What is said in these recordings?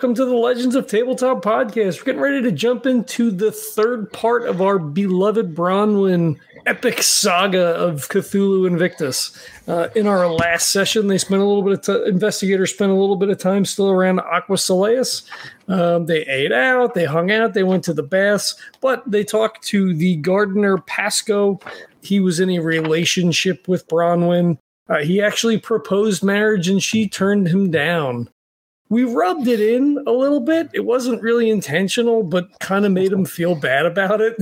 Welcome to the Legends of Tabletop podcast. We're getting ready to jump into the third part of our beloved Bronwyn epic saga of Cthulhu Invictus. Uh, in our last session, they spent a little bit of t- investigators spent a little bit of time still around Aquae Sulis. Um, they ate out, they hung out, they went to the baths, but they talked to the gardener Pasco. He was in a relationship with Bronwyn. Uh, he actually proposed marriage and she turned him down we rubbed it in a little bit. It wasn't really intentional, but kind of made him feel bad about it.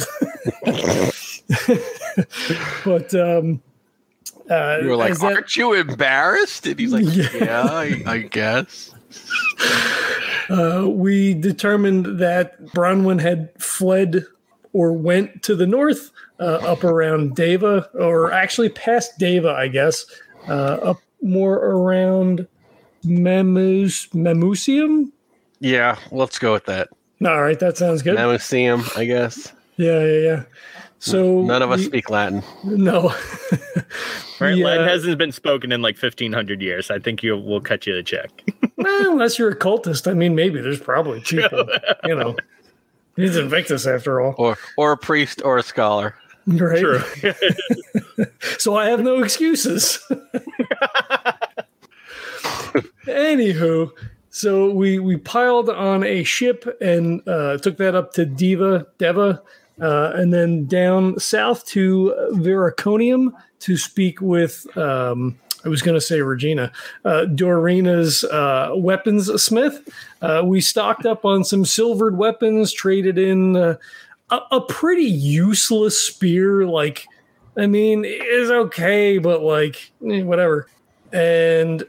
but um, uh, you were like, "Aren't you embarrassed?" And he's like, Yeah. "Yeah, I, I guess." uh, we determined that Bronwyn had fled or went to the north, uh, up around Deva, or actually past Deva, I guess, uh, up more around Memus Memusium. Yeah, let's go with that. All right, that sounds good. Museum, I guess. Yeah, yeah, yeah. So None of us we- speak Latin. No. Right, Yeah. Latin hasn't been spoken in like fifteen hundred years. I think you will cut you the check. Well, unless you're a cultist, I mean, maybe there's probably people. you know, he's Invictus after all, Or or a priest or a scholar. right? True. So I have no excuses. Anywho, so we we piled on a ship and uh, took that up to Diva Deva, uh, and then down south to Viroconium to speak with. Um, I was going to say Regina, uh, Dorina's uh, weapons smith. Uh, we stocked up on some silvered weapons, traded in uh, a, a pretty useless spear. Like, I mean, it's okay, but like, eh, whatever. And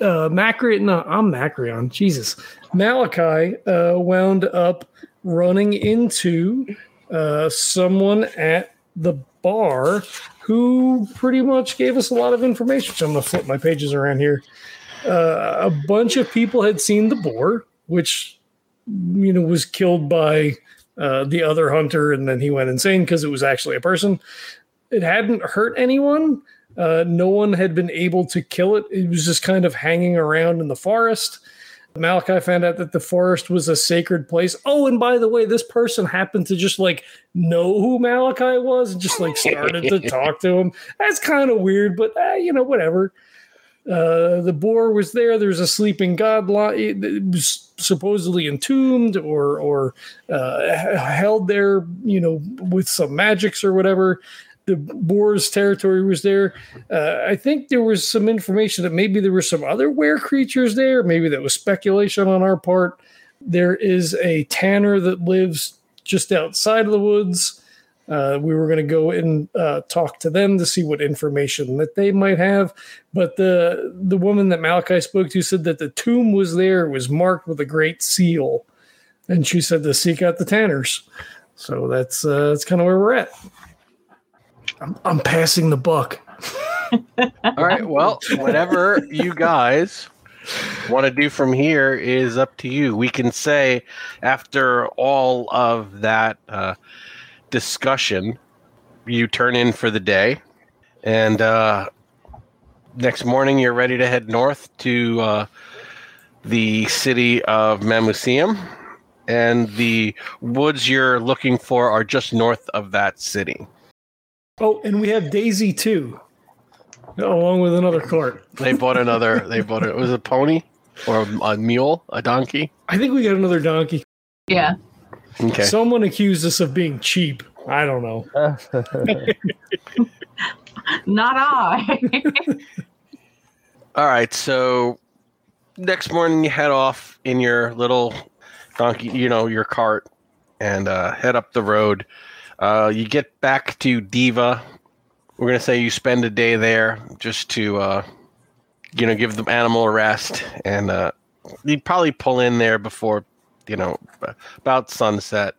uh, Macri, no, I'm Macrion. Jesus. Malachi uh, wound up running into uh, someone at the bar who pretty much gave us a lot of information. So I'm to flip my pages around here. Uh, a bunch of people had seen the boar, which, you know, was killed by uh, the other hunter, and then he went insane because it was actually a person. It hadn't hurt anyone. Uh, no one had been able to kill it. It was just kind of hanging around in the forest. Malachi found out that the forest was a sacred place. Oh, and by the way, this person happened to just like know who Malachi was and just like started to talk to him. That's kind of weird, but uh, you know, whatever. Uh, the boar was there. There's a sleeping god. It was supposedly entombed or or uh, held there, you know, with some magics or whatever. The boar's territory was there. Uh, I think there was some information that maybe there were some other were creatures there. Maybe that was speculation on our part. There is a tanner that lives just outside of the woods. Uh, we were going to go and uh, talk to them to see what information that they might have. But the the woman that Malachi spoke to said that the tomb was there, it was marked with a great seal, and she said to seek out the tanners. So that's uh, that's kind of where we're at. I'm, I'm passing the buck. All right. Well, whatever you guys want to do from here is up to you. We can say after all of that uh, discussion, you turn in for the day, and uh, next morning you're ready to head north to uh, the city of Mamuseum. And the woods you're looking for are just north of that city. Oh, and we have Daisy too, along with another cart. They bought another. They bought it. Was a pony or a, a mule, a donkey? I think we got another donkey. Yeah. Okay. Someone accused us of being cheap. I don't know. Not I. All right. So next morning you head off in your little donkey, you know, your cart, and uh, head up the road. Uh, you get back to Deva. We're gonna say you spend a day there just to, uh, you know, give the animal a rest, and uh, you'd probably pull in there before, you know, about sunset.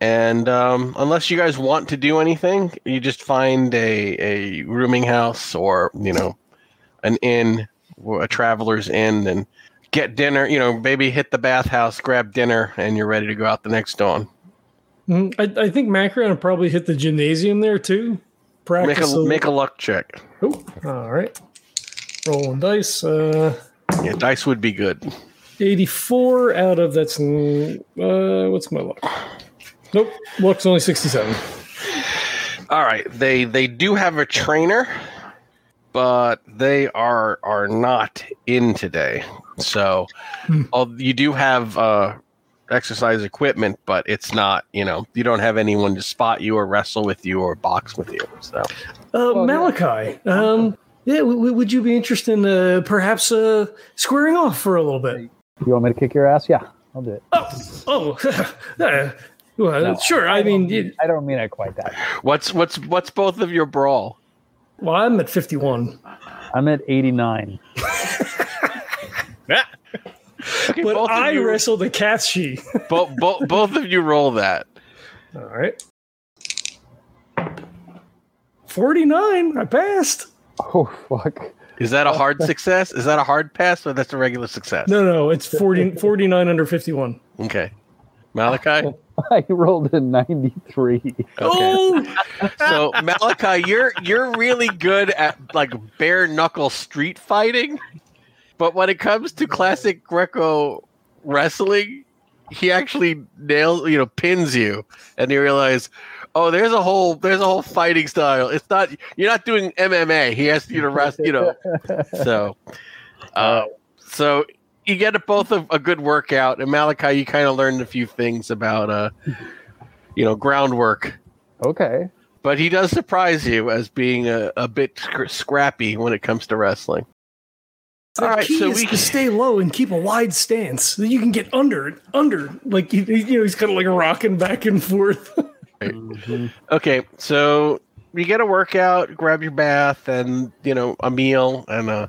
And um, unless you guys want to do anything, you just find a, a rooming house or you know an inn, a traveler's inn, and get dinner. You know, maybe hit the bathhouse, grab dinner, and you're ready to go out the next dawn. Mm, I, I think Macron probably hit the gymnasium there too. Make Practice. a make a luck check. Oh, all right. Rolling dice. Uh, Yeah, dice would be good. 84 out of that's mm, uh, what's my luck? Nope, luck's only 67. All right, they they do have a trainer, but they are are not in today. So, Hmm. you do have uh, exercise equipment, but it's not. You know, you don't have anyone to spot you or wrestle with you or box with you. So, Uh, Well, yeah. Malachi, um, yeah, w- w- would you be interested in uh, perhaps uh, squaring off for a little bit? You want me to kick your ass? Yeah, I'll do it. Oh, oh, uh, well, No, sure. I, mean, don't I don't mean it quite that. what's what's what's both of your brawl? well, I'm at 51, I'm at 89. Okay, but both I you, wrestled a cat she. both, both, both of you roll that. All right. 49. I passed. Oh fuck! Is that a hard success? Is that a hard pass or that's a regular success? No, no, it's 40, 49 under 51. Okay, Malachi. I rolled a 93. Okay. Oh, So Malachi, you're you're really good at like bare knuckle street fighting, but when it comes to classic Greco wrestling, he actually nails you know pins you, and you realize, oh, there's a whole there's a whole fighting style. It's not you're not doing MMA. He has you to rest, you know. So, uh, so you get a, both a, a good workout, and Malachi, you kind of learned a few things about uh, you know, groundwork Okay. but he does surprise you as being a, a bit scrappy when it comes to wrestling. The All right, key so is we- to stay low and keep a wide stance so that you can get under, under. Like, you, you know, he's kind of like rocking back and forth. Mhm. Okay, so you get a workout, grab your bath, and you know a meal and a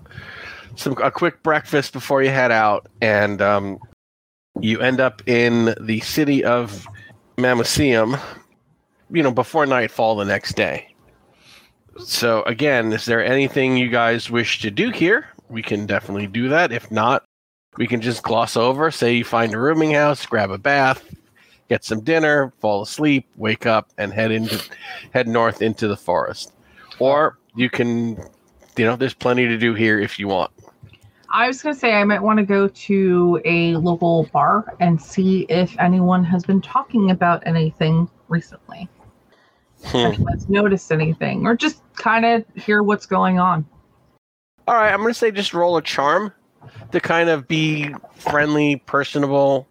some a quick breakfast before you head out, and um, you end up in the city of Mammoseum. You know before nightfall the next day. So again, is there anything you guys wish to do here? We can definitely do that. If not, we can just gloss over. Say you find a rooming house, grab a bath, get some dinner, fall asleep, wake up, and head into head north into the forest. Or you can, you know, there's plenty to do here if you want. I was going to say I might want to go to a local bar and see if anyone has been talking about anything recently. Hmm. If anyone's noticed anything, or just kind of hear what's going on. All right, I'm gonna say just roll a charm to kind of be friendly, personable,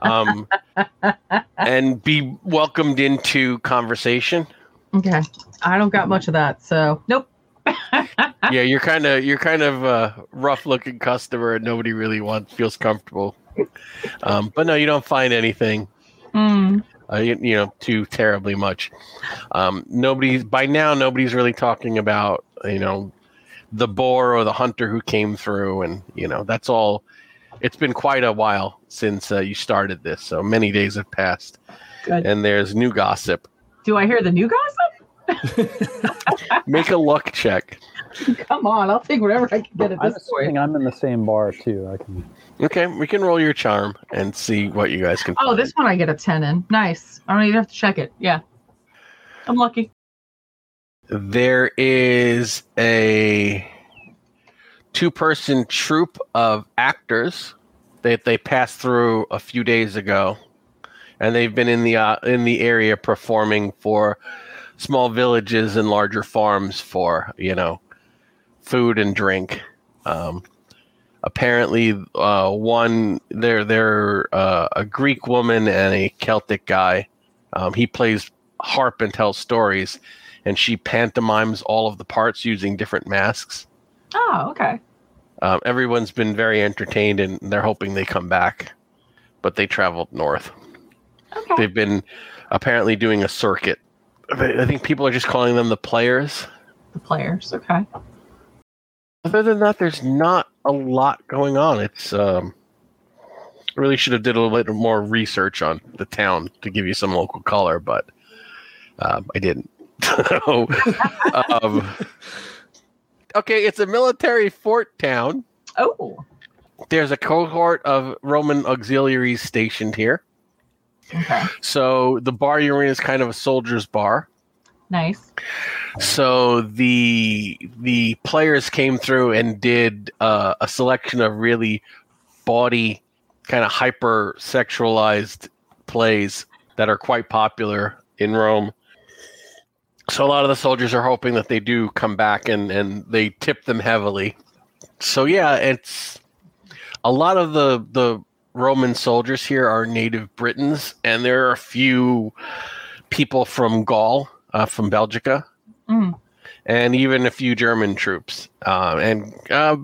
um, and be welcomed into conversation. Okay. I don't got much of that, so nope. yeah, you're kind of you're kind of a rough looking customer, and nobody really wants feels comfortable. Um, but no, you don't find anything. Hmm. uh, you, you know, too terribly much. Um, nobody's by now. Nobody's really talking about you know the boar or the hunter who came through, and you know that's all. It's been quite a while since uh, you started this, so many days have passed, Good. and there's new gossip. Do I hear the new gossip? Make a luck check. Come on, I'll take whatever I can get at I'm this point. I'm in the same bar too. I can. Okay, we can roll your charm and see what you guys can. Oh, find. this one I get a 10 in. Nice. I don't even have to check it. Yeah. I'm lucky. There is a two-person troupe of actors that they passed through a few days ago, and they've been in the uh, in the area performing for small villages and larger farms for you know food and drink. Um, apparently, uh, one they're they're uh, a Greek woman and a Celtic guy. Um, he plays harp and tells stories and she pantomimes all of the parts using different masks. Oh, okay. Um, everyone's been very entertained, and they're hoping they come back. But they traveled north. Okay. They've been apparently doing a circuit. I think people are just calling them the players. The players. Okay. Other than that, there's not a lot going on. It's um, I really should have did a little bit more research on the town to give you some local color, but um, I didn't. Um, okay, it's a military fort town. Oh, There's a cohort of Roman auxiliaries stationed here. okay. So the bar you're in is kind of a soldier's bar. Nice. So the the players came through and did uh, a selection of really bawdy kind of hyper sexualized plays that are quite popular in Rome. So a lot of the soldiers are hoping that they do come back and, and they tip them heavily. So yeah, it's a lot of the the Roman soldiers here are native Britons, and there are a few people from Gaul, uh, from Belgica, Mm. and even a few German troops. Uh, and uh,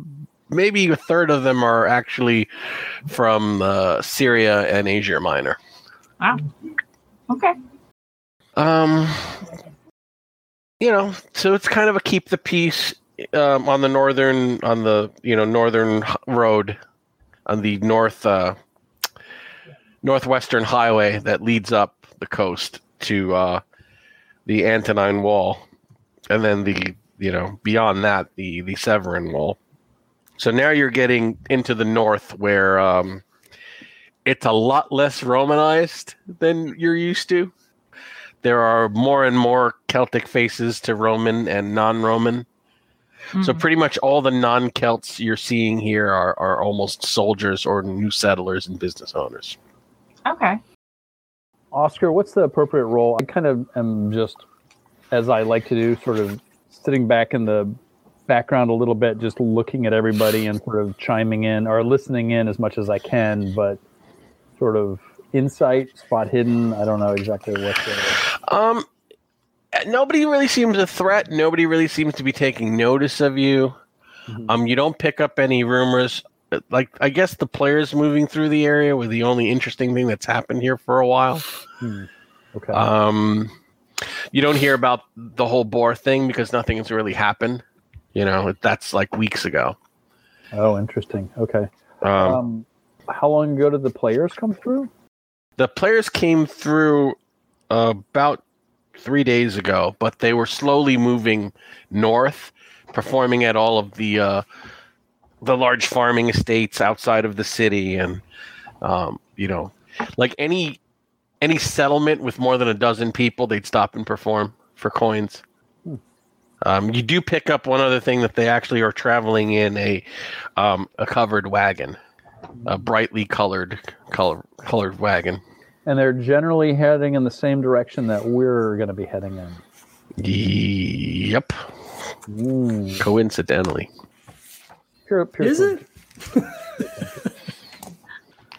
maybe a third of them are actually from uh, Syria and Asia Minor. Wow. Okay. Um, you know, so it's kind of a keep the peace um, on the northern on the you know northern road on the north uh, northwestern highway that leads up the coast to uh, the Antonine Wall, and then the you know beyond that the the Severan Wall. So now you're getting into the north where um, it's a lot less Romanized than you're used to there are more and more Celtic faces to Roman and non-Roman. So Mhm. pretty much all the non-Celts you're seeing here are, are almost soldiers or new settlers and business owners. Okay. Oscar, what's the appropriate role? I kind of am just, as I like to do, sort of sitting back in the background a little bit, just looking at everybody and sort of chiming in or listening in as much as I can, but sort of insight, spot hidden. I don't know exactly what the. Um, nobody really seems a threat. Nobody really seems to be taking notice of you. Mhm. Um, you don't pick up any rumors. Like I guess the players moving through the area were the only interesting thing that's happened here for a while. Hmm. Okay. Um, you don't hear about the whole boar thing because nothing has really happened. You know, that's like weeks ago. oh, interesting. Okay. Um, Um, how long ago did the players come through? the players came through about three days ago, but they were slowly moving north, performing at all of the uh, the large farming estates outside of the city, and um, you know, like any any settlement with more than a dozen people, they'd stop and perform for coins. Hmm. Um, you do pick up one other thing that they actually are traveling in a um, a covered wagon, a brightly colored color colored wagon. And they're generally heading in the same direction that we're going to be heading in. Yep. Mm. Coincidentally. Pure, pure Is it?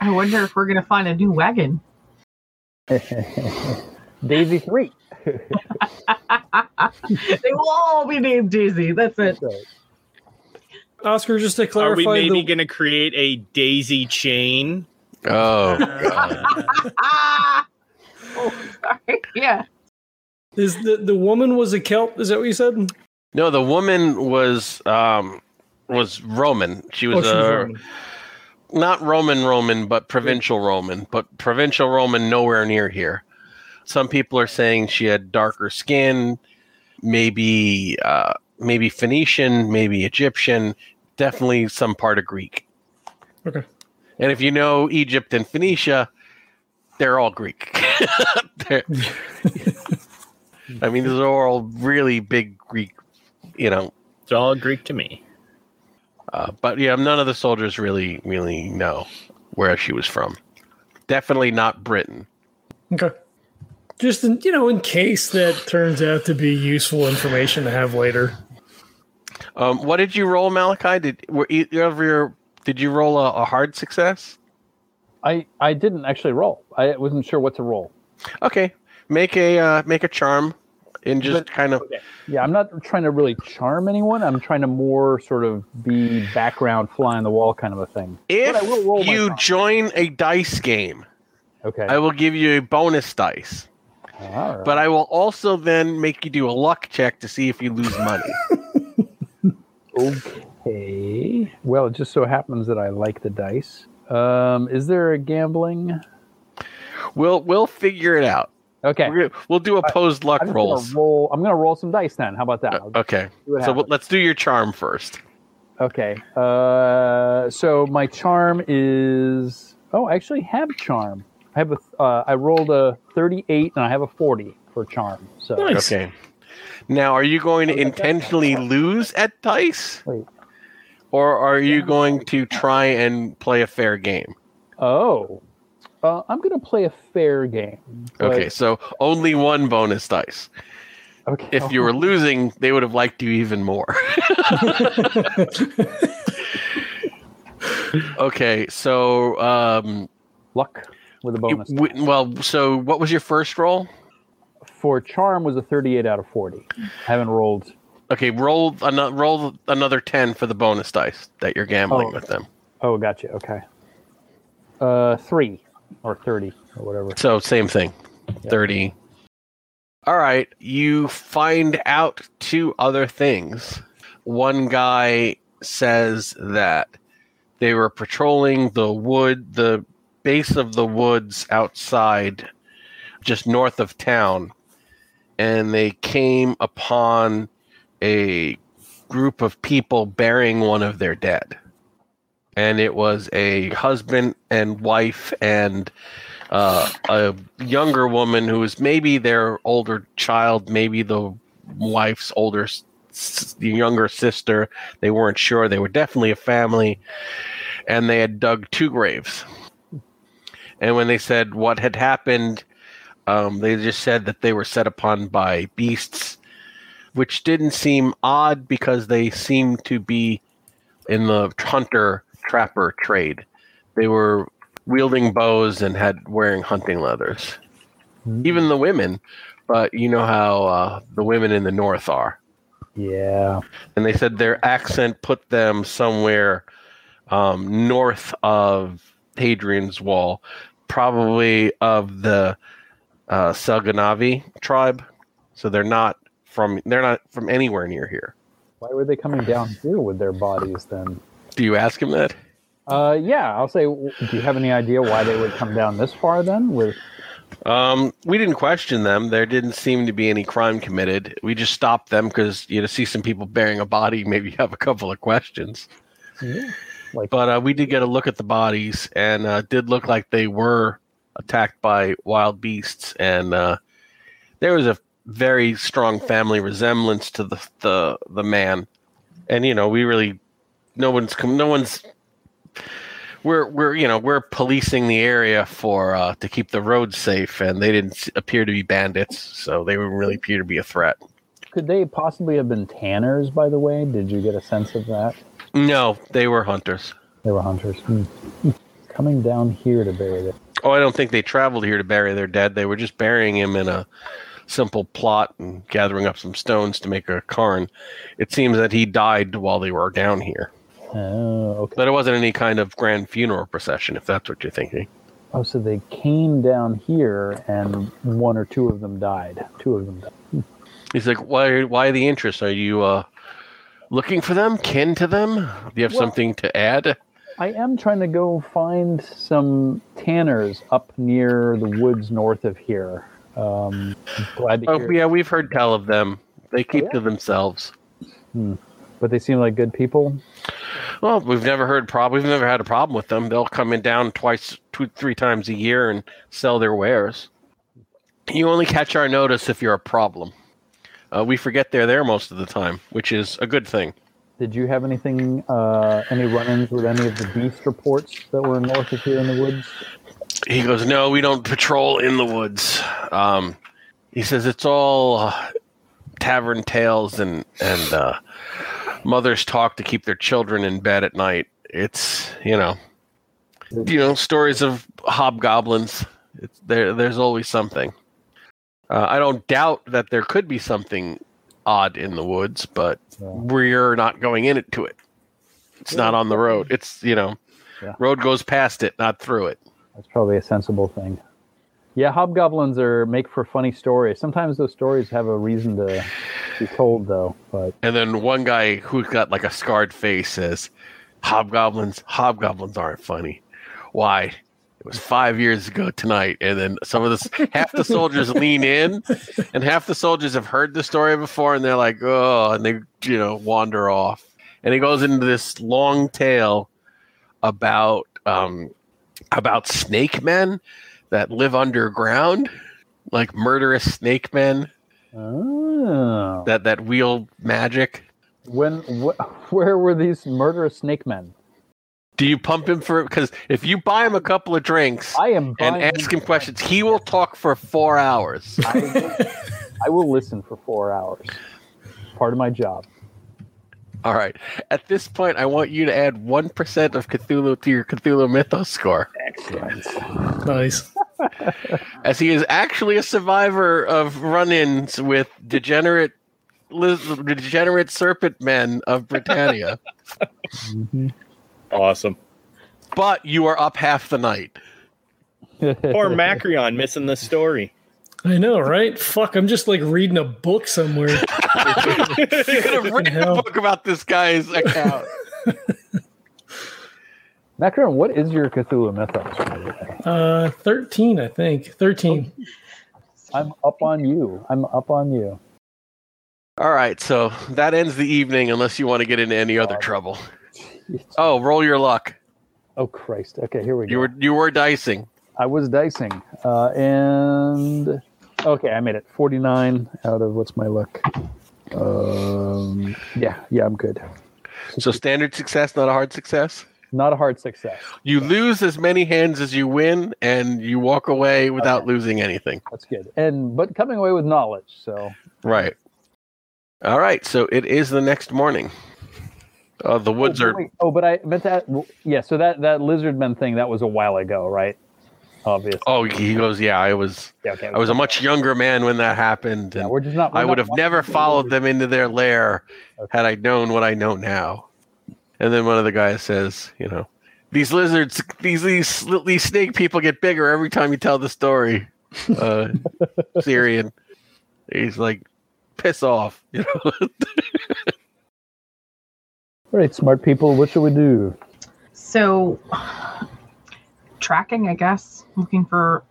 I wonder if we're gonna find a new wagon. Daisy 3. they will all be named Daisy. That's it. Oscar, just to clarify, Are we maybe the, going to create a daisy chain? Oh, God. Oh, sorry. Yeah. is the the woman was a Celt? Is that what you said? no, the woman was um was Roman. She Oh, was, she was uh, Roman. not Roman Roman, but provincial Roman, but provincial Roman nowhere near here. Some people are saying she had darker skin, maybe uh, maybe Phoenician, maybe Egyptian, definitely some part of Greek. Okay. And if you know Egypt and Phoenicia, they're all Greek. They're- I mean, these are all really big Greek, you know. It's all Greek to me. Uh, but yeah, none of the soldiers really, really know where she was from. Definitely not Britain. Okay. Just in, you know, in case that turns out to be useful information to have later. Um, what did you roll, Malachi? Did were either of your did you roll a, a hard success? I, I didn't actually roll. I wasn't sure what to roll. Okay, make a uh, make a charm, and just But- kind of Yeah, I'm not trying to really charm anyone. I'm trying to more sort of be background, fly on the wall kind of a thing. if But I will roll you join a dice game, Okay. I will give you a bonus dice. Right. But I will also then make you do a luck check to see if you lose money. okay. Well, it just so happens that I like the dice. Um, is there a gambling? we'll we'll figure it out. Okay. We're gonna, we'll do opposed luck I'm rolls. gonna roll. I'm gonna roll some dice then. How about that? Uh, okay, so happens. let's do your charm first. Okay. Uh, so my charm is. Oh, I actually have charm. I have a. Uh, I rolled a 38 and I have a 40 for charm. So Nice. Okay. Now, are you going to intentionally lose at dice, Wait. Or are you going to try and play a fair game? Oh, uh, I'm going to play a fair game. but- Okay, so only one bonus dice. Okay. If you were losing, they would have liked you even more. okay, so um, luck with a bonus. you- w- well, so what was your first roll? For charm was a 38 out of 40. I haven't rolled. Okay, roll another roll another ten for the bonus dice that you're gambling Oh. with them. Oh, gotcha. Okay. Uh, three or 30 or whatever. So same thing, Yeah. thirty. All right, you find out two other things. One guy says that they were patrolling the wood, the base of the woods outside, just north of town, and they came upon a group of people burying one of their dead. And it was a husband and wife and uh, a younger woman who was maybe their older child, maybe the wife's older, younger sister. They weren't sure. They were definitely a family, and they had dug two graves. And when they said what had happened, um, they just said that they were set upon by beasts, which didn't seem odd because they seemed to be in the hunter trapper trade. They were wielding bows and had wearing hunting leathers. Even the women, but you know how uh, the women in the north are. Yeah. And they said their accent put them somewhere um, north of Hadrian's Wall, probably of the uh, Selganavi tribe. So they're not from they're not from anywhere near here. Why were they coming down here with their bodies then? Do you ask him that? Uh, yeah, I'll say, do you have any idea why they would come down this far then? With Um, we didn't question them. There didn't seem to be any crime committed. We just stopped them because you know, see some people bearing a body, maybe you have a couple of questions. like, But uh, we did get a look at the bodies, and uh, did look like they were attacked by wild beasts, and uh, there was a very strong family resemblance to the the the man. And you know, we really, no one's com- no one's. We're we're you know we're policing the area for uh, to keep the roads safe, and they didn't appear to be bandits, so they wouldn't really appear to be a threat. could they possibly have been tanners? By the way, did you get a sense of that? No, they were hunters. They were hunters. Hmm. Coming down here to bury them. Oh, I don't think they traveled here to bury their dead. They were just burying him in a simple plot and gathering up some stones to make a cairn. It seems that he died while they were down here, Oh, okay. but it wasn't any kind of grand funeral procession, if that's what you're thinking. Oh, so they came down here, and one or two of them died. Two of them died. He's like, "Why? Why the interest? Are you uh, looking for them? Kin to them? Do you have Well- something to add?" I am trying to go find some tanners up near the woods north of here. Um, glad Oh, hear. yeah, we've heard tell of them. They keep yeah? to themselves. But they seem like good people. Well, we've never heard problem. We've never had a problem with them. They'll come in down twice, two, three times a year and sell their wares. You only catch our notice if you're a problem. Uh, we forget they're there most of the time, which is a good thing. Did you have anything, uh, any run-ins with any of the beast reports that were north of here in the woods? He goes, "No, we don't patrol in the woods." Um, he says it's all uh, tavern tales and and uh, mothers talk to keep their children in bed at night. It's you know, you know stories of hobgoblins. It's there. There's always something. Uh, I don't doubt that there could be something odd in the woods, but Yeah. we're not going in it to it. It's not on the road. It's you know, Yeah. road goes past it, not through it. That's probably a sensible thing. Yeah, hobgoblins are make for funny stories. Sometimes those stories have a reason to be told, though. But And then one guy who's got like a scarred face says, Hobgoblins, hobgoblins aren't funny. Why? It was five years ago tonight. And then some of this, half the soldiers lean in, and half the soldiers have heard the story before, and they're like, oh, and they, you know, wander off. And he goes into this long tale about, um, about snake men that live underground, like murderous snake men oh, that, that wield magic. when wh- where were these murderous snake men? Do you pump him for because if you buy him a couple of drinks I am and ask him questions, he will talk for four hours. I will, I will listen for four hours. Part of my job. All right. At this point, I want you to add one percent of Cthulhu to your Cthulhu Mythos score, Excellent. Nice. as he is actually a survivor of run-ins with degenerate, liz- degenerate serpent men of Britannia. Mm-hmm. Awesome. but you are up half the night. Poor Macreon missing the story. I know, right? Fuck, I'm just like reading a book somewhere. You could have written a book about this guy's account. Macaron, what is your Cthulhu mythos? Uh, 13, I think. 13. I'm up on you. I'm up on you. All right, so that ends the evening, unless you want to get into any other trouble. Oh, roll your luck. Oh Christ. Okay, here we go. You were you were dicing. I was dicing. Uh, and okay, I made it. 49 out of what's my luck? Um, yeah, yeah, I'm good. So standard success, not a hard success. Not a hard success. You lose as many hands as you win, and you walk away without losing anything. That's good. And but coming away with knowledge. So Right. All right. So it is the next morning. Uh, the woods oh, are. wait. oh, but I meant that. Yeah, so that that lizard men thing that was a while ago, right? Obviously. Oh, he goes. Yeah, I was. yeah, okay. I was a much younger man when that happened, Yeah, we're just not. we're I would not have never followed them into their lair had I known what I know now. And then one of the guys says, "You know, these lizards, these these these snake people get bigger every time you tell the story." Uh, Syrian. He's like, "Piss off," you know. All right, smart people. What should we do? So, tracking, I guess, looking for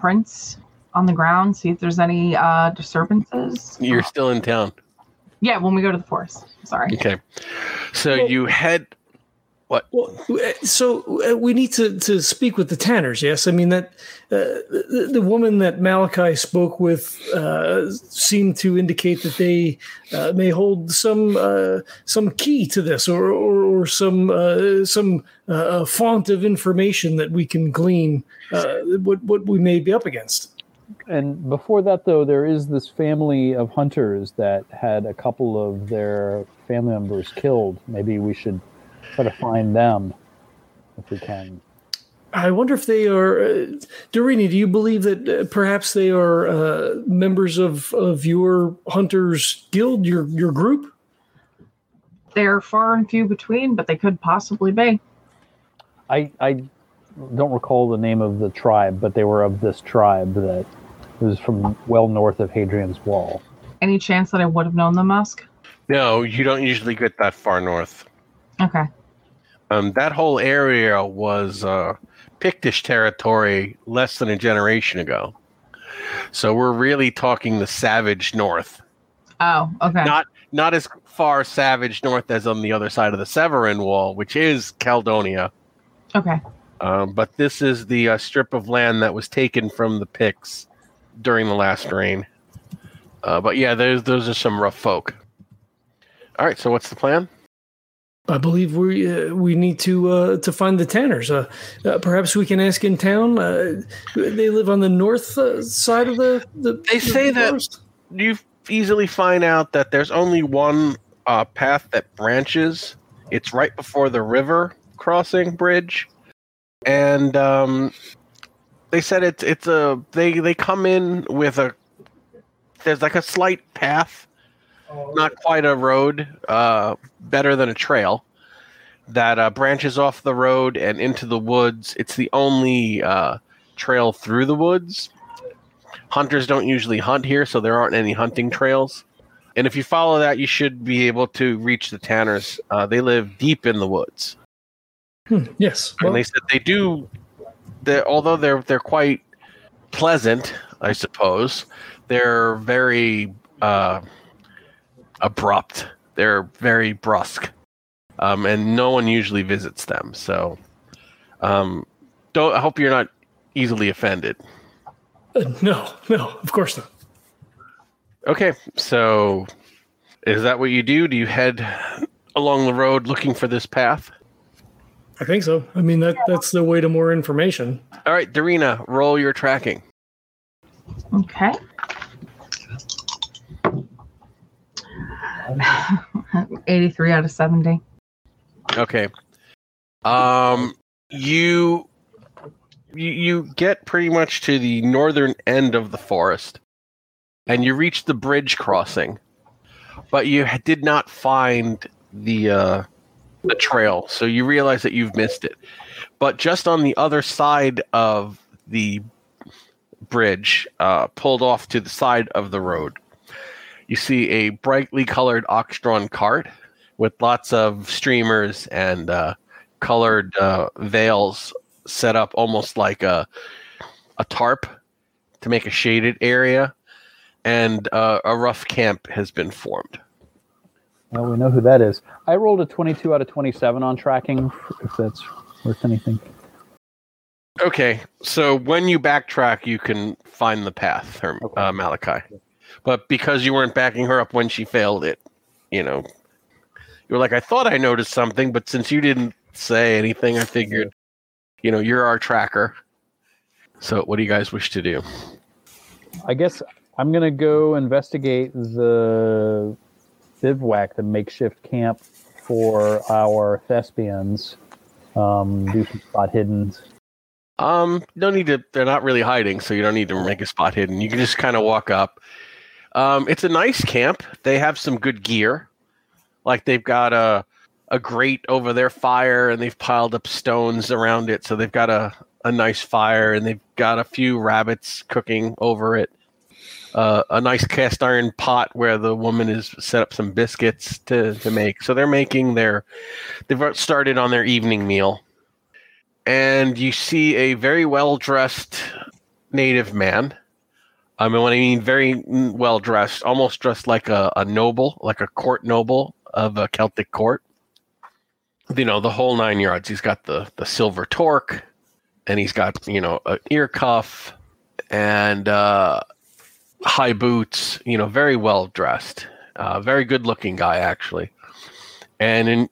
prints on the ground, see if there's any uh, disturbances. You're still in town. Yeah, when we go to the forest. Sorry. Okay. So you head. Well, so uh, we need to, to speak with the Tanners. Yes, I mean that uh, the, the woman that Malachi spoke with uh, seemed to indicate that they uh, may hold some uh, some key to this, or or, or some uh, some uh, font of information that we can glean uh, what what we may be up against. And before that, though, there is this family of hunters that had a couple of their family members killed. Maybe we should try to find them if we can. I wonder if they are, uh, Dorini. Do you believe that uh, perhaps they are uh, members of, of your hunters guild, your your group? They're far and few between, but they could possibly be. I I don't recall the name of the tribe, but they were of this tribe that was from well north of Hadrian's Wall. Any chance that I would have known them, Musk? No, you don't usually get that far north. Okay. Um, that whole area was uh, Pictish territory less than a generation ago. So we're really talking the savage north. Oh, okay. Not not as far savage north as on the other side of the Severan Wall, which is Caledonia. okay. Um, but this is the uh, strip of land that was taken from the Picts during the last reign. Uh, but yeah, those those are some rough folk. All right, so what's the plan? I believe we uh, we need to uh, to find the Tanners. Uh, uh, perhaps we can ask in town. Uh, they live on the north uh, side of the. the They say the that- You easily find out that there's only one uh, path that branches. It's right before the river crossing bridge, and um, they said it's it's a they they come in with a there's like a slight path, not quite a road, uh, better than a trail that uh, branches off the road and into the woods. It's the only uh, trail through the woods. Hunters don't usually hunt here, so there aren't any hunting trails. And if you follow that, you should be able to reach the Tanners. Uh, they live deep in the woods, Hmm, yes. Well, and they said they do. They, although they're they're quite pleasant, I suppose. They're very uh, abrupt. They're very brusque, um, and no one usually visits them. So, um, don't. I hope you're not easily offended. uh, no, no, of course not. Okay, so is that what you do? Do you head along the road looking for this path? I think so. I mean that that's the way to more information. All right, Darina, roll your tracking. Okay. 83 out of 70. Okay. Um, you you get pretty much to the northern end of the forest, and you reach the bridge crossing, but you did not find the uh, the trail, so you realize that you've missed it. But just on the other side of the bridge, uh, pulled off to the side of the road, you see a brightly colored ox-drawn cart with lots of streamers and uh, colored uh, veils set up almost like a a tarp to make a shaded area, and uh, a rough camp has been formed. Well, we know who that is. I rolled a 22 out of 27 on tracking, if that's worth anything. Okay, so when you backtrack, you can find the path, Okay. uh, Malachi. But because you weren't backing her up when she failed it, you know, you were like, I thought I noticed something, but since you didn't say anything, I figured, you know, you're our tracker. So, what do you guys wish to do? I guess I'm going to go investigate the bivouac, the makeshift camp for our thespians. Um, do some spot hidden. Um, no need to. They're not really hiding, so you don't need to make a spot hidden. You can just kind of walk up. Um, it's a nice camp. They have some good gear, like they've got a a grate over their fire, and they've piled up stones around it, so they've got a a nice fire, and they've got a few rabbits cooking over it. Uh, a nice cast iron pot where the woman has set up some biscuits to to make. So they're making their. They've started on their evening meal and you see a very well dressed native man. I mean, when I mean very well dressed, almost dressed like a, a noble, like a court noble of a Celtic court. You know, the whole nine yards. He's got the, the silver torque, and he's got, you know, an ear cuff and uh, high boots, you know, very well dressed. Uh, very good looking guy, actually. And in,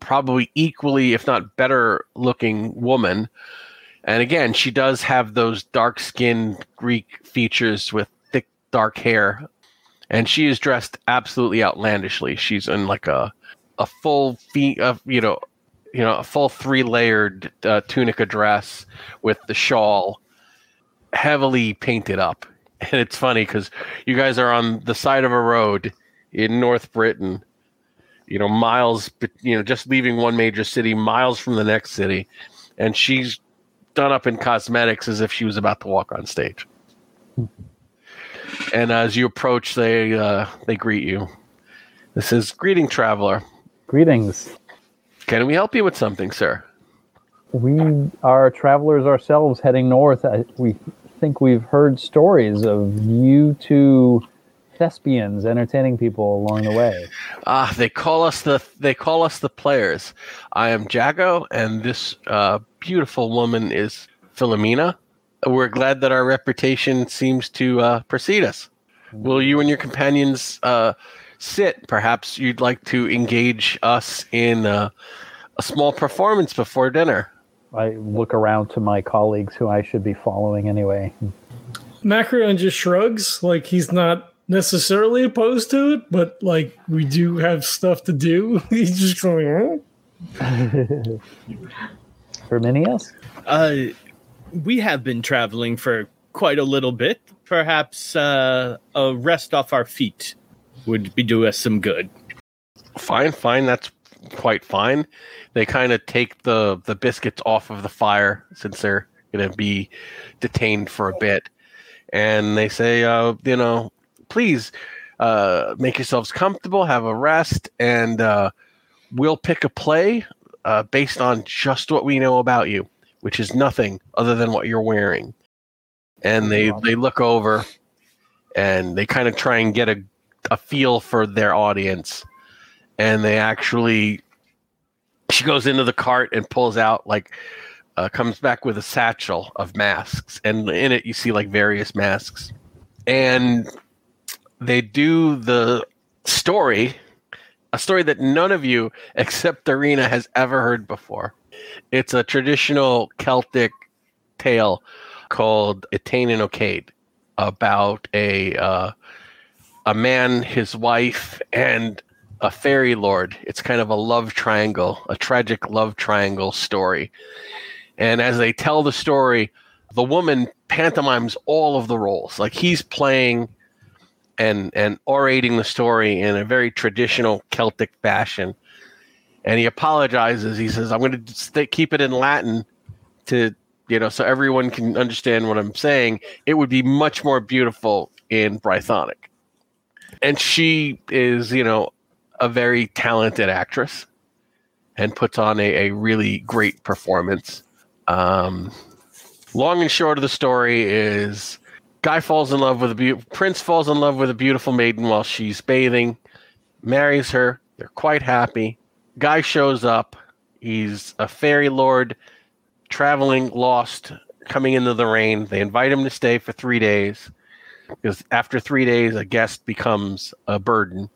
probably equally, if not better looking woman. And again, she does have those dark skinned Greek features with thick dark hair. And she is dressed absolutely outlandishly. She's in like a a full feet of you know you know a full three layered uh, tunica dress with the shawl heavily painted up. And it's funny because you guys are on the side of a road in North Britain you know, miles, you know, just leaving one major city, miles from the next city, and she's done up in cosmetics as if she was about to walk on stage. And as you approach, they uh, they greet you. This is greeting traveler. Greetings. Can we help you with something, sir? We are travelers ourselves heading north. I, we think we've heard stories of you two thespians entertaining people along the way. Ah, they call us the they call us the players. I am Jago, and this uh, beautiful woman is Philomena. We're glad that our reputation seems to uh, precede us. Will you and your companions uh, sit? Perhaps you'd like to engage us in uh, a small performance before dinner. I look around to my colleagues who I should be following anyway. Macron just shrugs, like he's not necessarily opposed to it, but like we do have stuff to do. He's just going, huh? Herminius? Uh, we have been traveling for quite a little bit. Perhaps uh, a rest off our feet would be do us some good. Fine, fine. That's quite fine. They kind of take the the biscuits off of the fire since they're going to be detained for a bit, and they say, uh, you know, please uh, make yourselves comfortable, have a rest, and uh, we'll pick a play uh, based on just what we know about you, which is nothing other than what you're wearing. And they they look over, and they kind of try and get a a feel for their audience. And they actually she goes into the cart and pulls out like uh, comes back with a satchel of masks. And in it you see like various masks. And they do the story a story that none of you except Arena has ever heard before. It's a traditional Celtic tale called Etain and Eochaid about a uh, a man, his wife, and a fairy lord. It's kind of a love triangle, a tragic love triangle story. And as they tell the story, the woman pantomimes all of the roles. Like he's playing and and orating the story in a very traditional Celtic fashion. And he apologizes. He says, "I'm going to keep it in Latin to you know so everyone can understand what I'm saying. It would be much more beautiful in Brythonic." And she is, you know, a very talented actress and puts on a, a really great performance. Um, long and short of the story is guy falls in love with a be- prince falls in love with a beautiful maiden while she's bathing, marries her. They're quite happy. Guy shows up. He's a fairy lord, traveling, lost, coming into the rain. They invite him to stay for three days because after three days, a guest becomes a burden.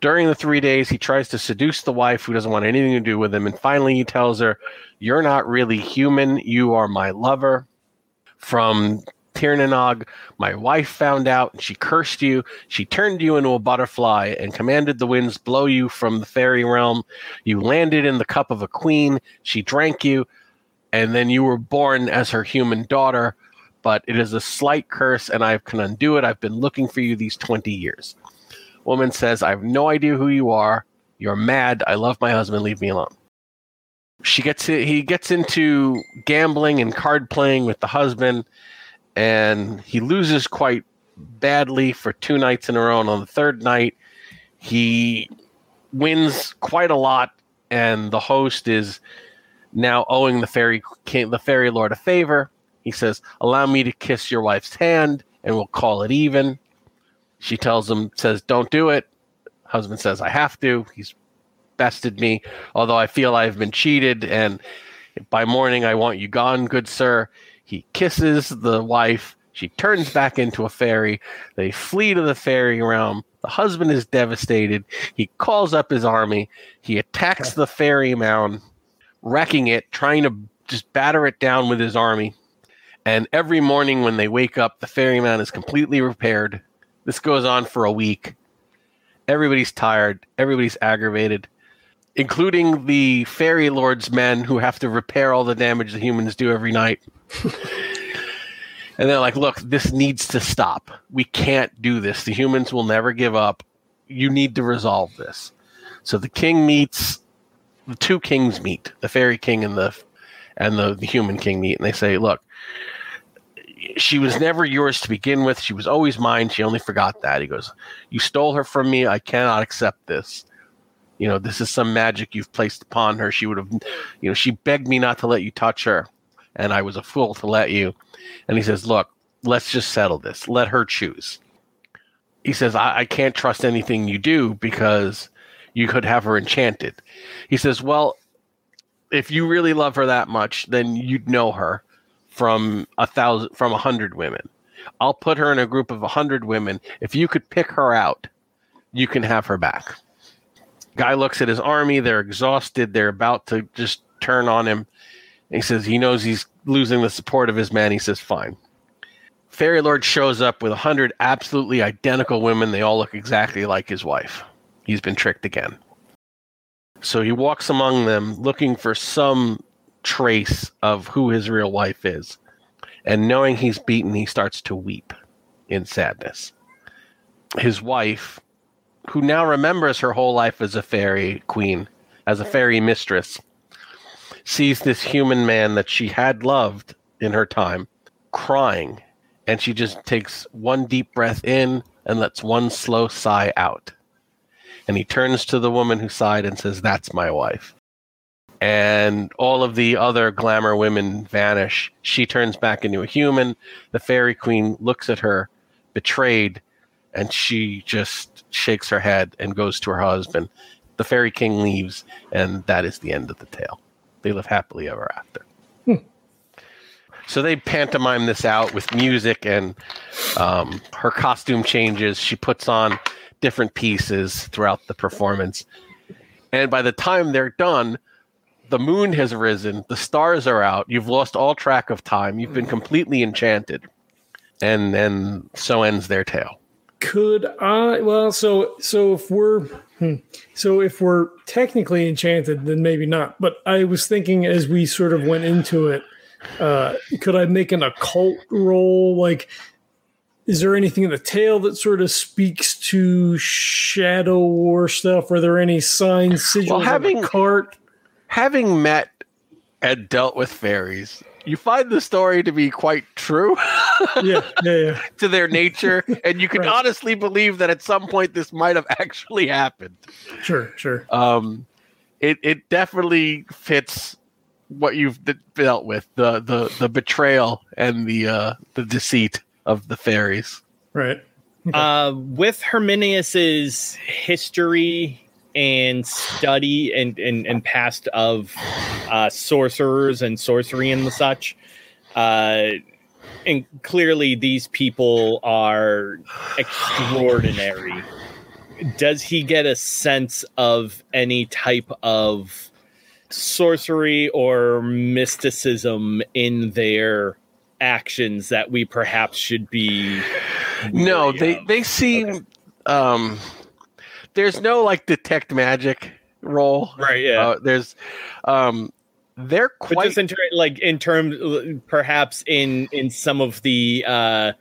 During the three days, he tries to seduce the wife who doesn't want anything to do with him. And finally, he tells her, You're not really human. You are my lover. From Tir na nOg, my wife found out and she cursed you. She turned you into a butterfly and commanded the winds blow you from the fairy realm. You landed in the cup of a queen. She drank you, and then you were born as her human daughter. But it is a slight curse, and I can undo it. I've been looking for you these 20 years. Woman says, I have no idea who you are. You're mad. I love my husband. Leave me alone. She gets he gets into gambling and card playing with the husband, and he loses quite badly for two nights in a row. And on the third night, he wins quite a lot, and the host is now owing the fairy king, the fairy lord a favor. He says, "Allow me to kiss your wife's hand, and we'll call it even." She tells him, says, Don't do it. Husband says, I have to. He's bested me, although I feel I've been cheated. And by morning, I want you gone, good sir. He kisses the wife. She turns back into a fairy. They flee to the fairy realm. The husband is devastated. He calls up his army. He attacks the fairy mound, wrecking it, trying to just batter it down with his army. And every morning when they wake up, the fairy mound is completely repaired. This goes on for a week. Everybody's tired. Everybody's aggravated, including the fairy lord's men who have to repair all the damage the humans do every night. and they're like, look, this needs to stop. We can't do this. The humans will never give up. You need to resolve this. So the king meets, the two kings meet, the fairy king and the and the, the human king meet, and they say, look, she was never yours to begin with. She was always mine. She only forgot that. He goes, You stole her from me. I cannot accept this. You know, this is some magic you've placed upon her. She would have, you know, she begged me not to let you touch her, and I was a fool to let you. And he says, Look, let's just settle this. Let her choose. He says, I, I can't trust anything you do because you could have her enchanted. He says, Well, if you really love her that much, then you'd know her from a thousand from a hundred women. I'll put her in a group of a hundred women. If you could pick her out, you can have her back. Guy looks at his army. They're exhausted. They're about to just turn on him. He says he knows he's losing the support of his men. He says, "Fine." Fairy Lord shows up with a hundred absolutely identical women. They all look exactly like his wife. He's been tricked again. So he walks among them looking for some trace of who his real wife is. And knowing he's beaten, he starts to weep in sadness. His wife, who now remembers her whole life as a fairy queen, as a fairy mistress, sees this human man that she had loved in her time crying. And she just takes one deep breath in and lets one slow sigh out. And he turns to the woman who sighed and says, That's my wife and all of the other glamour women vanish. She turns back into a human. The fairy queen looks at her, betrayed, and she just shakes her head and goes to her husband. The fairy king leaves, and that is the end of the tale. They live happily ever after. Hmm. So they pantomime this out with music, and um, her costume changes. She puts on different pieces throughout the performance. And by the time they're done, the moon has risen, the stars are out, you've lost all track of time, you've been completely enchanted. And and so ends their tale. Could I? Well, so so if we're hmm, so if we're technically enchanted, then maybe not. But I was thinking as we sort of went into it, uh, could I make an occult roll? Like, is there anything in the tale that sort of speaks to shadow war stuff? Are there any signs, sigils Well, having- on the cart? Having met and dealt with fairies, you find the story to be quite true Yeah, yeah, yeah. to their nature, and you can Right. honestly believe that at some point this might have actually happened. Sure, sure. um, it it definitely fits what you've dealt with the the the betrayal and the uh the deceit of the fairies. Right. Uh, with Herminius's history and study and, and, and past of uh, sorcerers and sorcery and the such, uh, and clearly these people are extraordinary. Does he get a sense of any type of sorcery or mysticism in their actions that we perhaps should be No, they of? they seem um there's no like detect magic roll. right yeah Uh, there's um they're but quite just in ter- like in terms perhaps in in some of the uh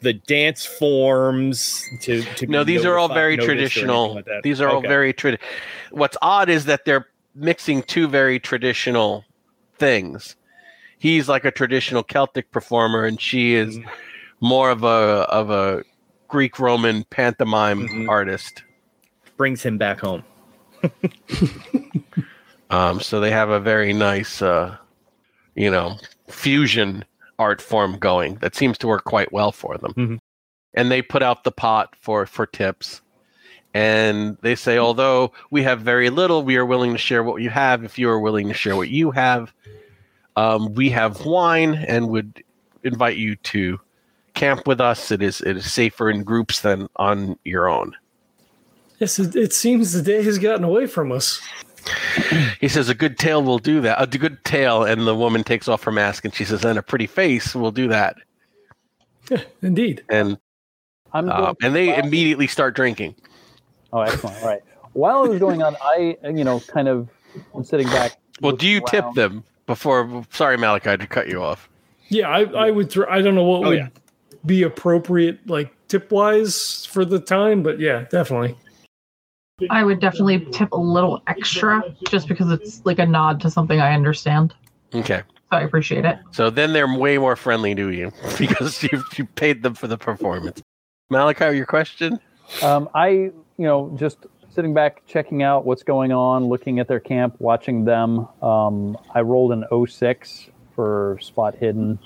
the dance forms to to be no these are all very noticed or anything traditional like these are all very tradi- what's odd is that they're mixing two very traditional things he's like a traditional celtic performer and she is Mhm. more of a of a greek roman pantomime Mhm. artist brings him back home. Um, so they have a very nice uh, you know fusion art form going that seems to work quite well for them. Mhm. and they put out the pot for for tips. And they say although we have very little we are willing to share what you have. If you are willing to share what you have um, we have wine and would invite you to camp with us. It is it is safer in groups than on your own Yes, it, it seems the day has gotten away from us. he says a good tale will do that a good tale and the woman takes off her mask and she says and a pretty face will do that Indeed. and I'm uh, and they while- immediately start drinking Oh, excellent! Right. While it was going on, I, you know, kind of I'm sitting back. well do you looking tip them before sorry malachi to cut you off Yeah, I, I would. Throw, I don't know what Oh, would yeah. be appropriate, like tip wise, for the time, but yeah, definitely. I would definitely tip a little extra just because it's like a nod to something I understand. okay So I appreciate it. So then they're way more friendly to you because you you paid them for the performance. Malachi, your question? Um, I, you know, just sitting back, checking out what's going on, looking at their camp, watching them. Um, I rolled an 06 for spot hidden.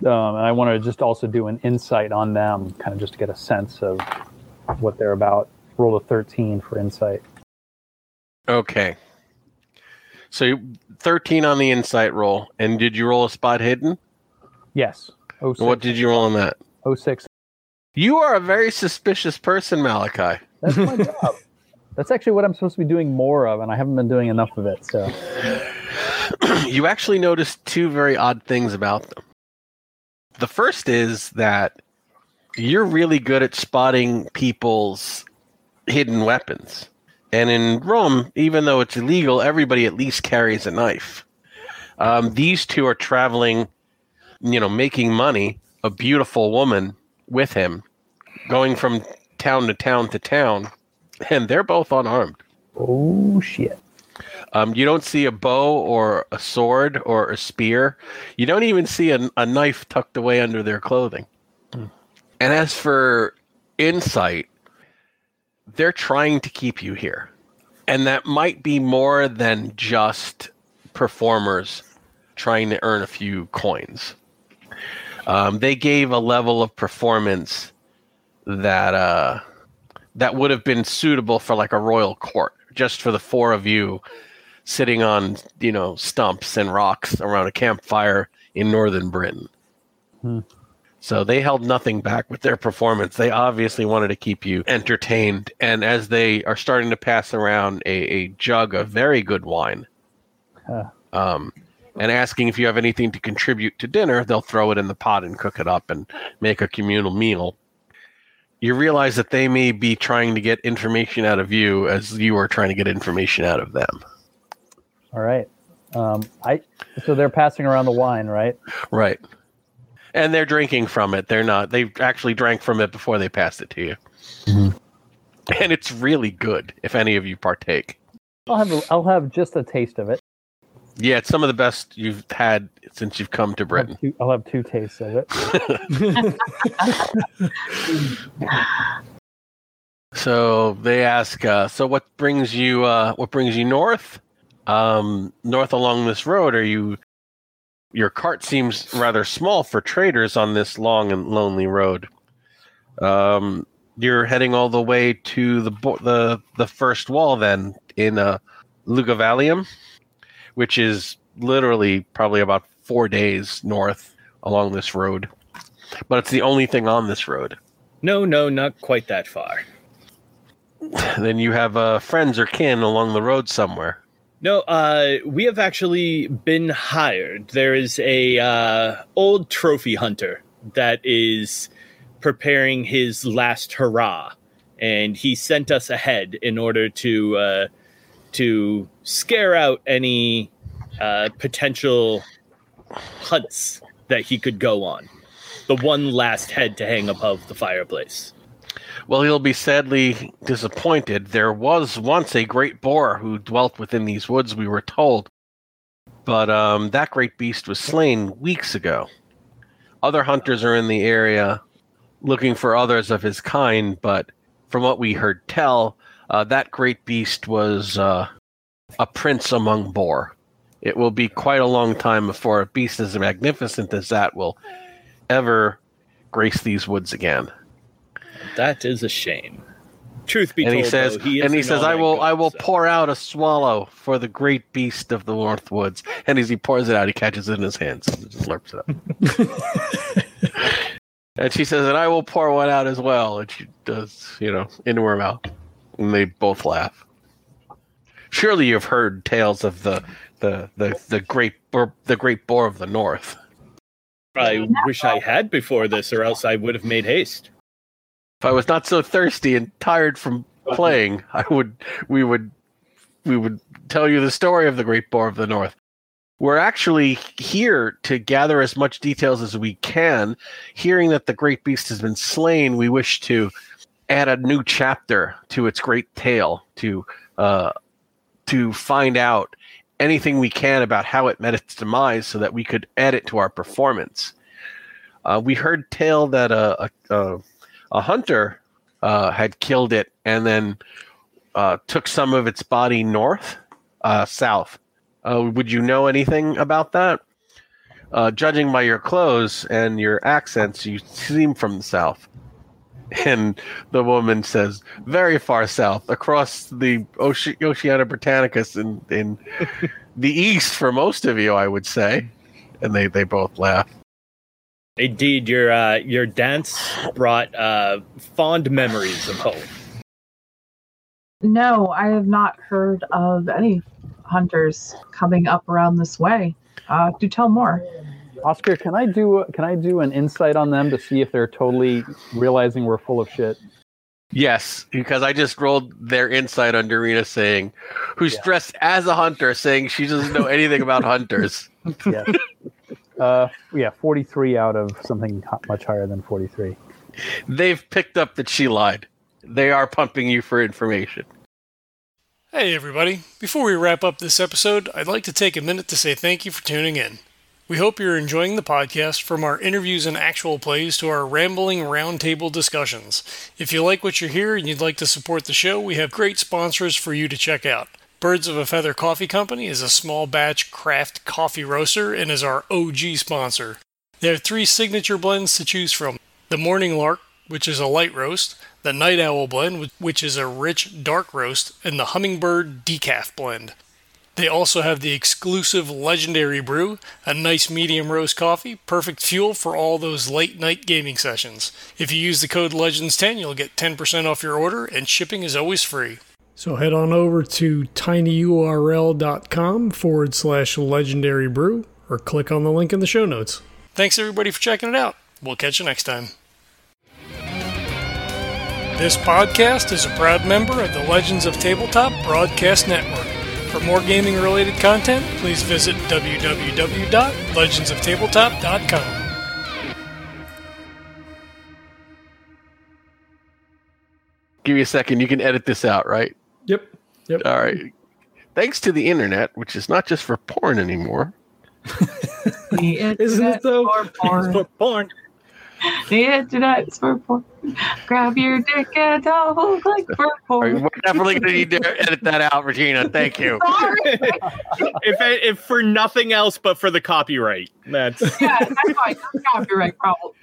Um, and I want to just also do an insight on them, kind of just to get a sense of what they're about. Rolled a 13 for insight. Okay. So 13 on the insight roll. And did you roll a spot hidden? Yes. 06, What did you roll on that? 06. You are a very suspicious person, Malachi. That's my job. That's actually what I'm supposed to be doing more of, and I haven't been doing enough of it. So, you actually noticed two very odd things about them. The first is that you're really good at spotting people's hidden weapons. And in Rome, even though it's illegal, everybody at least carries a knife. Um, these two are traveling, you know, making money, a beautiful woman with him, going from town to town to town, and they're both unarmed. oh shit. Um, you don't see a bow or a sword or a spear. You don't even see a, a knife tucked away under their clothing. And as for insight, they're trying to keep you here. And that might be more than just performers trying to earn a few coins. Um, they gave a level of performance that uh, that would have been suitable for like a royal court, just for the four of you sitting on you know stumps and rocks around a campfire in northern Britain. Hmm. So they held nothing back with their performance. They obviously wanted to keep you entertained. And as they are starting to pass around a, a jug of very good wine, Huh. um, and asking if you have anything to contribute to dinner, they'll throw it in the pot and cook it up and make a communal meal. You realize that they may be trying to get information out of you as you are trying to get information out of them. All right. Um, I so they're passing around the wine, right? Right. And they're drinking from it. They're not. They actually drank from it before they passed it to you. And it's really good if any of you partake. I'll have a, I'll have just a taste of it. Yeah, it's some of the best you've had since you've come to I'll Britain. have two, I'll have two tastes of it. So they ask, uh, so what brings you uh, what brings you north? Um, north along this road, are you your cart seems rather small for traders on this long and lonely road. Um, you're heading all the way to the bo- the the first wall then in uh, Luguvalium, which is literally probably about four days north along this road. But it's the only thing on this road. No, no, not quite that far. Then you have uh, friends or kin along the road somewhere. No, uh, we have actually been hired. There is a uh, old trophy hunter that is preparing his last hurrah, and he sent us ahead in order to uh, to scare out any uh, potential hunts that he could go on. The one last head to hang above the fireplace. Well, he'll be sadly disappointed. There was once a great boar who dwelt within these woods, we were told. But um, that great beast was slain weeks ago. Other hunters are in the area looking for others of his kind, but from what we heard tell, uh, that great beast was uh, a prince among boar. It will be quite a long time before a beast as magnificent as that will ever grace these woods again. That is a shame. Truth be and told, he says, though, he and he isn't says, I will, good, I will so- pour out a swallow for the great beast of the North Woods. And as he pours it out, he catches it in his hands and just slurps it up. and she says, and I will pour one out as well. And she does, you know, into her mouth. And they both laugh. Surely you've heard tales of the the the, the great boar, the great boar of the North. I wish I had before this, or else I would have made haste. If I was not so thirsty and tired from playing, I would we would we would tell you the story of the Great Boar of the North. We're actually here to gather as much details as we can. Hearing that the great beast has been slain, we wish to add a new chapter to its great tale to uh, to find out anything we can about how it met its demise, so that we could add it to our performance. Uh, we heard tale that a, a, a a hunter uh, had killed it and then uh, took some of its body north, uh, south. Uh, would you know anything about that? Uh, judging by your clothes and your accents, you seem from the south. And the woman says, "Very far south, across the Oce- Oceania Britannicus, in in the east for most of you, I would say." And they they both laugh. Indeed, your uh, your dance brought uh, fond memories of home. No, I have not heard of any hunters coming up around this way. Uh, do tell more. Oscar, can I do can I do an insight on them to see if they're totally realizing we're full of shit? Yes, because I just rolled their insight on Dorina saying, who's Yeah. dressed as a hunter, saying she doesn't know anything about hunters. Yeah. Uh, yeah, 43 out of something much higher than 43. They've picked up that she lied. They are pumping you for information. Hey, everybody. Before we wrap up this episode, I'd like to take a minute to say thank you for tuning in. We hope you're enjoying the podcast from our interviews and actual plays to our rambling roundtable discussions. If you like what you hear and you'd like to support the show, we have great sponsors for you to check out. Birds of a Feather Coffee Company is a small batch craft coffee roaster and is our OG sponsor. They have three signature blends to choose from the Morning Lark, which is a light roast, the Night Owl blend, which is a rich dark roast, and the Hummingbird Decaf blend. They also have the exclusive Legendary Brew, a nice medium roast coffee, perfect fuel for all those late night gaming sessions. If you use the code LEGENDS10, you'll get 10% off your order, and shipping is always free. So head on over to tinyurl.com forward slash legendary brew or click on the link in the show notes. Thanks everybody for checking it out. We'll catch you next time. This podcast is a proud member of the Legends of Tabletop Broadcast Network. For more gaming related content, please visit www.legendsoftabletop.com. Give me a second. You can edit this out, right? Yep. Yep. All right. Thanks to the internet, which is not just for porn anymore. Isn't it internet's though? For porn. For porn. The internet's for porn. Grab your dick and double click for All right, porn. we're definitely going to need to edit that out, Regina. Thank you. Sorry. if, if for nothing else but for the copyright. That's yeah, that's fine. That's copyright problem.